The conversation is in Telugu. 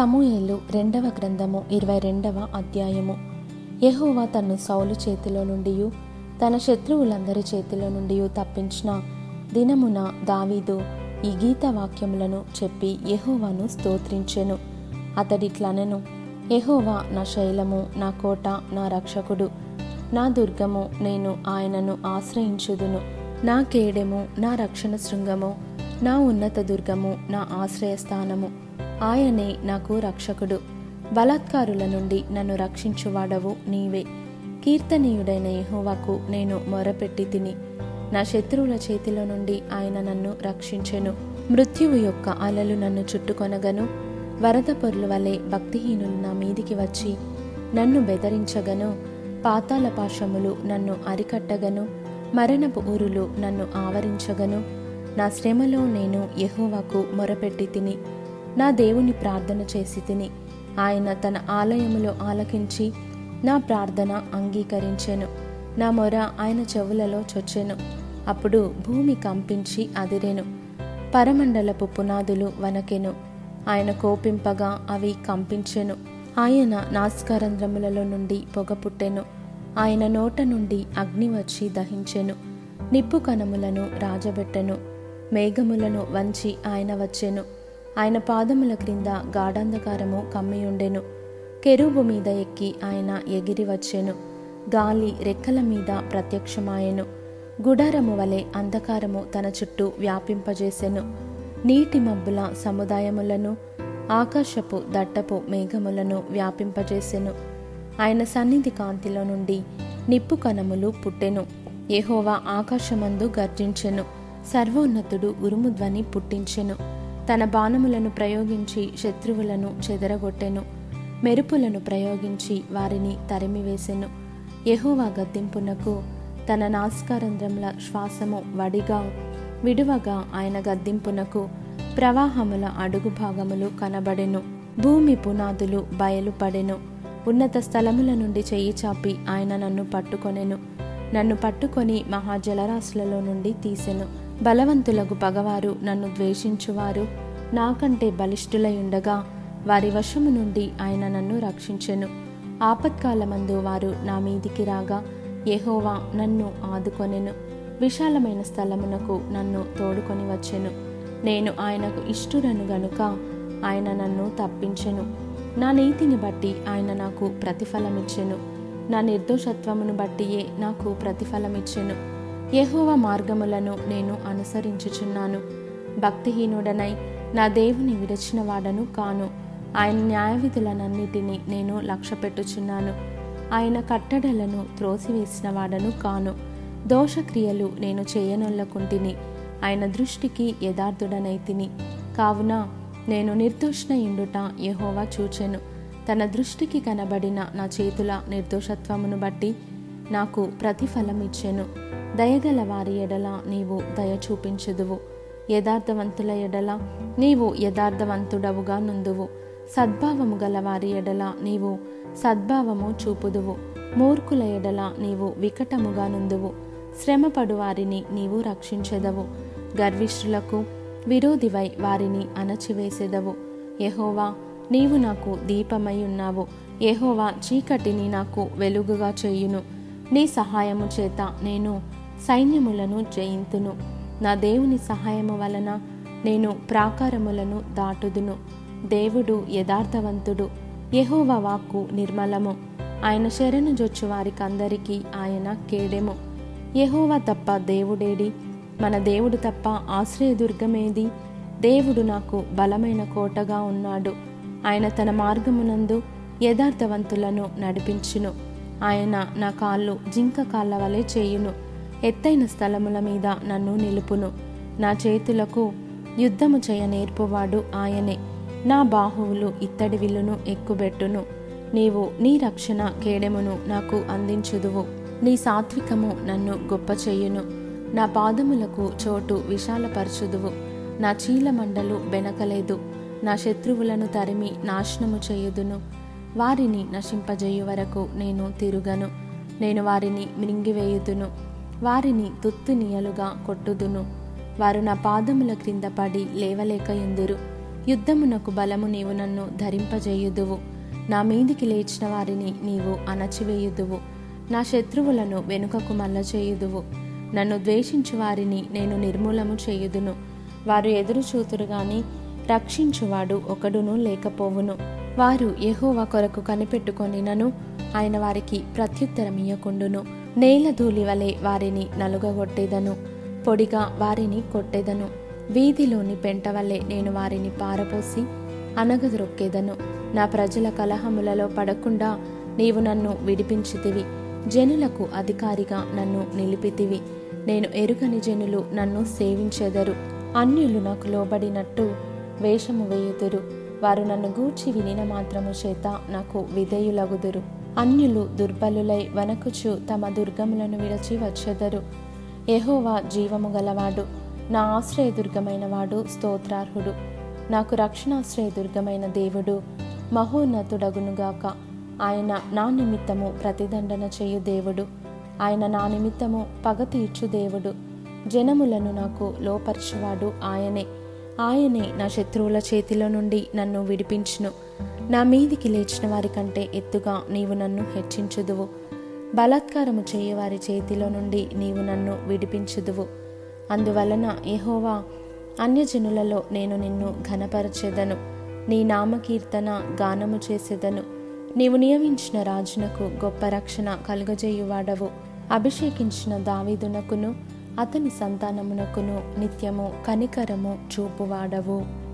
సమూయేలు రెండవ గ్రంథము ఇరవై రెండవ అధ్యాయము. యహోవా తన్ను సౌలు చేతిలో నుండి తన శత్రువులందరి చేతిలో నుండి తప్పించిన దినమున దావీదు ఈ గీత వాక్యములను చెప్పి యహోవాను స్తోత్రించెను. అతడిట్లనెను యహోవా నా శైలము నా కోట నా రక్షకుడు. నా దుర్గము నేను ఆయనను ఆశ్రయించుదును. నా కేడెము నా రక్షణ శృంగము. నా ఉన్నత దుర్గము నా ఆశ్రయస్థానము. ఆయనే నాకు రక్షకుడు. బలాత్కారుల నుండి నన్ను రక్షించువాడవు నీవే. కీర్తనీయుడైన యహోవాకు నేను మొరపెట్టి తిని నా శత్రువుల చేతిలో నుండి ఆయన నన్ను రక్షించెను. మృత్యువు యొక్క అలలు నన్ను చుట్టుకొనగను. వరద పొరుల వలె భక్తిహీనులు నా మీదికి వచ్చి నన్ను బెదరించగను. పాతాల పాశములు నన్ను అరికట్టగను. మరణపు ఊరులు నన్ను ఆవరించగను. నా శ్రమలో నేను యహోవాకు మొరపెట్టి తిని నా దేవుని ప్రార్థన చేసి తిని. ఆయన తన ఆలయములో ఆలకించి నా ప్రార్థన అంగీకరించెను. నా మొర ఆయన చెవులలో చొచ్చెను. అప్పుడు భూమి కంపించి అదిరెను. పరమండలపు పునాదులు వనకెను. ఆయన కోపింపగా అవి కంపించెను. ఆయన నాస్కారంధ్రములలో నుండి పొగ పుట్టెను. ఆయన నోట నుండి అగ్ని వచ్చి దహించెను. నిప్పు కణములను రాజబెట్టెను. మేఘములను వంచి ఆయన వచ్చెను. ఆయన పాదముల క్రింద గాఢంధకారము కమ్మియుండెను. కెరూబు మీద ఎక్కి ఆయన ఎగిరి వచ్చెను. గాలి రెక్కల మీద ప్రత్యక్షమాయెను. గుడారము వలె అంధకారము తన చుట్టూ వ్యాపింపజేసెను. నీటి మబ్బుల సముదాయములను ఆకాశపు దట్టపు మేఘములను వ్యాపింపజేసెను. ఆయన సన్నిధి కాంతిలో నుండి నిప్పు కణములు పుట్టెను. యెహోవా ఆకాశమందు గర్జించెను. సర్వోన్నతుడు ఉరుముధ్వని పుట్టించెను. తన బాణములను ప్రయోగించి శత్రువులను చెదరగొట్టెను మెరుపులను ప్రయోగించి వారిని తరిమివేసెను. యహోవా గద్దింపునకు తన నాస్కారంధ్రముల శ్వాసము వడిగా విడువగా ఆయన గద్దింపునకు ప్రవాహముల అడుగు భాగములు కనబడెను. భూమి పునాదులు బయలుపడెను. ఉన్నత స్థలముల నుండి చెయ్యి చాపి ఆయన నన్ను పట్టుకొనెను. నన్ను పట్టుకొని మహాజలరాశులలో నుండి తీసెను. బలవంతులకు పగవారు నన్ను ద్వేషించువారు. నాకంటే బలిష్ఠులై ఉండగా వారి వశము నుండి ఆయన నన్ను రక్షించెను. ఆపత్కాలమందు వారు నా మీదికి రాగా యెహోవా నన్ను ఆదుకొనెను. విశాలమైన స్థలమునకు నన్ను తోడుకొని వచ్చెను. నేను ఆయనకు ఇష్టురను గనుక ఆయన నన్ను తప్పించెను. నా నీతిని బట్టి ఆయన నాకు ప్రతిఫలమిచ్చెను. నా నిర్దోషత్వమును బట్టియే నాకు ప్రతిఫలమిచ్చెను. యహోవ మార్గములను నేను అనుసరించుచున్నాను. భక్తిహీనుడనై నా దేవుని విరచిన వాడను కాను. ఆయన న్యాయవిధులనన్నిటినీ నేను లక్ష్యపెట్టుచున్నాను. ఆయన కట్టడలను త్రోసివేసిన వాడను కాను. దోషక్రియలు నేను చేయనొల్లకుంటిని. ఆయన దృష్టికి యథార్థుడనైతిని కావున నేను నిర్దోషణ ఇండుట యహోవా చూచెను. తన దృష్టికి కనబడిన నా చేతుల నిర్దోషత్వమును బట్టి నాకు ప్రతిఫలం ఇచ్చెను దయగల వారి ఎడల నీవు దయ చూపించుదువు. యథార్థవంతుల ఎడల నీవు యథార్థవంతుడవుగా నుందువు. సద్భావము గల వారి ఎడల నీవు సద్భావము చూపుదువు. మూర్ఖుల ఎడల నీవు వికటముగా నుందువు. శ్రమపడు వారిని నీవు రక్షించెదవు. గర్విష్ఠులకు విరోధివై వారిని అణచివేసెదవు. ఎహోవా నీవు నాకు దీపమై ఉన్నావు ఎహోవా చీకటిని నాకు వెలుగుగా చేయును. నీ సహాయము చేత నేను సైన్యములను జయింతును. నా దేవుని సహాయము వలన నేను ప్రాకారములను దాటుదును. దేవుడు యథార్థవంతుడు. యహోవ వాక్కు నిర్మలము. ఆయన శరణు జొచ్చు వారికందరికీ ఆయన కేడెము. యహోవ తప్ప దేవుడేడి. మన దేవుడు తప్ప ఆశ్రయదుర్గమేది దేవుడు నాకు బలమైన కోటగా ఉన్నాడు. ఆయన తన మార్గమునందు యథార్థవంతులను నడిపించును. ఆయన నా కాళ్ళు జింక కాళ్ళ వలె చేయును. ఎత్తైన స్థలముల మీద నన్ను నిలుపును. నా చేతులకు యుద్ధము చేయ నేర్పువాడు ఆయనే. నా బాహువులు ఇత్తడి విల్లును ఎక్కుబెట్టును. నీవు నీ రక్షణ కేడెమును నాకు అందించుదువు. నీ సాత్వికము నన్ను గొప్ప చెయ్యును నా పాదములకు చోటు విశాలపరచుదువు. నా చీలమండలు బెనకలేదు. నా శత్రువులను తరిమి నాశనము చేయుదును. వారిని నశింపజేయు వరకు నేను తిరుగను. నేను వారిని మృంగివేయుదును. వారిని తుత్తునియలుగా కొట్టుదును. వారు నా పాదముల క్రింద పడి లేవలేక ఎందురు? యుద్ధమునకు బలము నీవు నన్ను ధరింపజేయుదువు. నా మీదికి లేచిన వారిని నీవు అణచివేయుదువు. నా శత్రువులను వెనుకకు మల్ల చేయుదువు నన్ను ద్వేషించు వారిని నేను నిర్మూలము చేయుదును. వారు ఎదురు చూతురు గాని రక్షించువాడు ఒకడును లేకపోవును. వారు ఎహోవ కొరకు కనిపెట్టుకొనినను ఆయన వారికి ప్రత్యుత్తరమియ్యకుండును. నేల ధూళి వలె వారిని నలుగగొట్టేదను పొడిగా వారిని కొట్టేదను. వీధిలోని పెంట వలె నేను వారిని పారపోసి అనగదొక్కేదను నా ప్రజల కలహములలో పడకుండా నీవు నన్ను విడిపించితివి. జనులకు అధికారిగా నన్ను నిలిపితివి. నేను ఎరుగని జనులు నన్ను సేవించెదరు. అన్యులు నాకు లోబడినట్టు వేషము వేయుదురు. వారు నన్ను గూర్చి వినిన మాత్రము చేత నాకు విధేయులగుదురు. అన్యులు దుర్బలులై వనకుచు తమ దుర్గములను విడచి వచ్చెదరు. ఎహోవా జీవము గలవాడు నా ఆశ్రయదుర్గమైన వాడు స్తోత్రార్హుడు. నాకు రక్షణాశ్రయదుర్గమైన దేవుడు మహోన్నతుడగునుగాక. ఆయన నా నిమిత్తము ప్రతిదండన చేయు దేవుడు. ఆయన నా నిమిత్తము పగ తీర్చు దేవుడు. జనములను నాకు లోపరచువాడు ఆయనే. ఆయనే నా శత్రువుల చేతిలో నుండి నన్ను విడిపించును. నా మీదికి లేచిన వారి కంటే ఎత్తుగా నీవు నన్ను హెచ్చించుదువు. బలాత్కారము చేయవారి చేతిలో నుండి నీవు నన్ను విడిపించుదువు. అందువలన యహోవా అన్యజనులలో నేను నిన్ను ఘనపరచెదను. నీ నామకీర్తన గానము చేసేదను. నీవు నియమించిన రాజునకు గొప్ప రక్షణ కలుగజేయువాడవు. అభిషేకించిన దావీదునకును అతని సంతానమునకును నిత్యము కనికరము చూపువాడవు.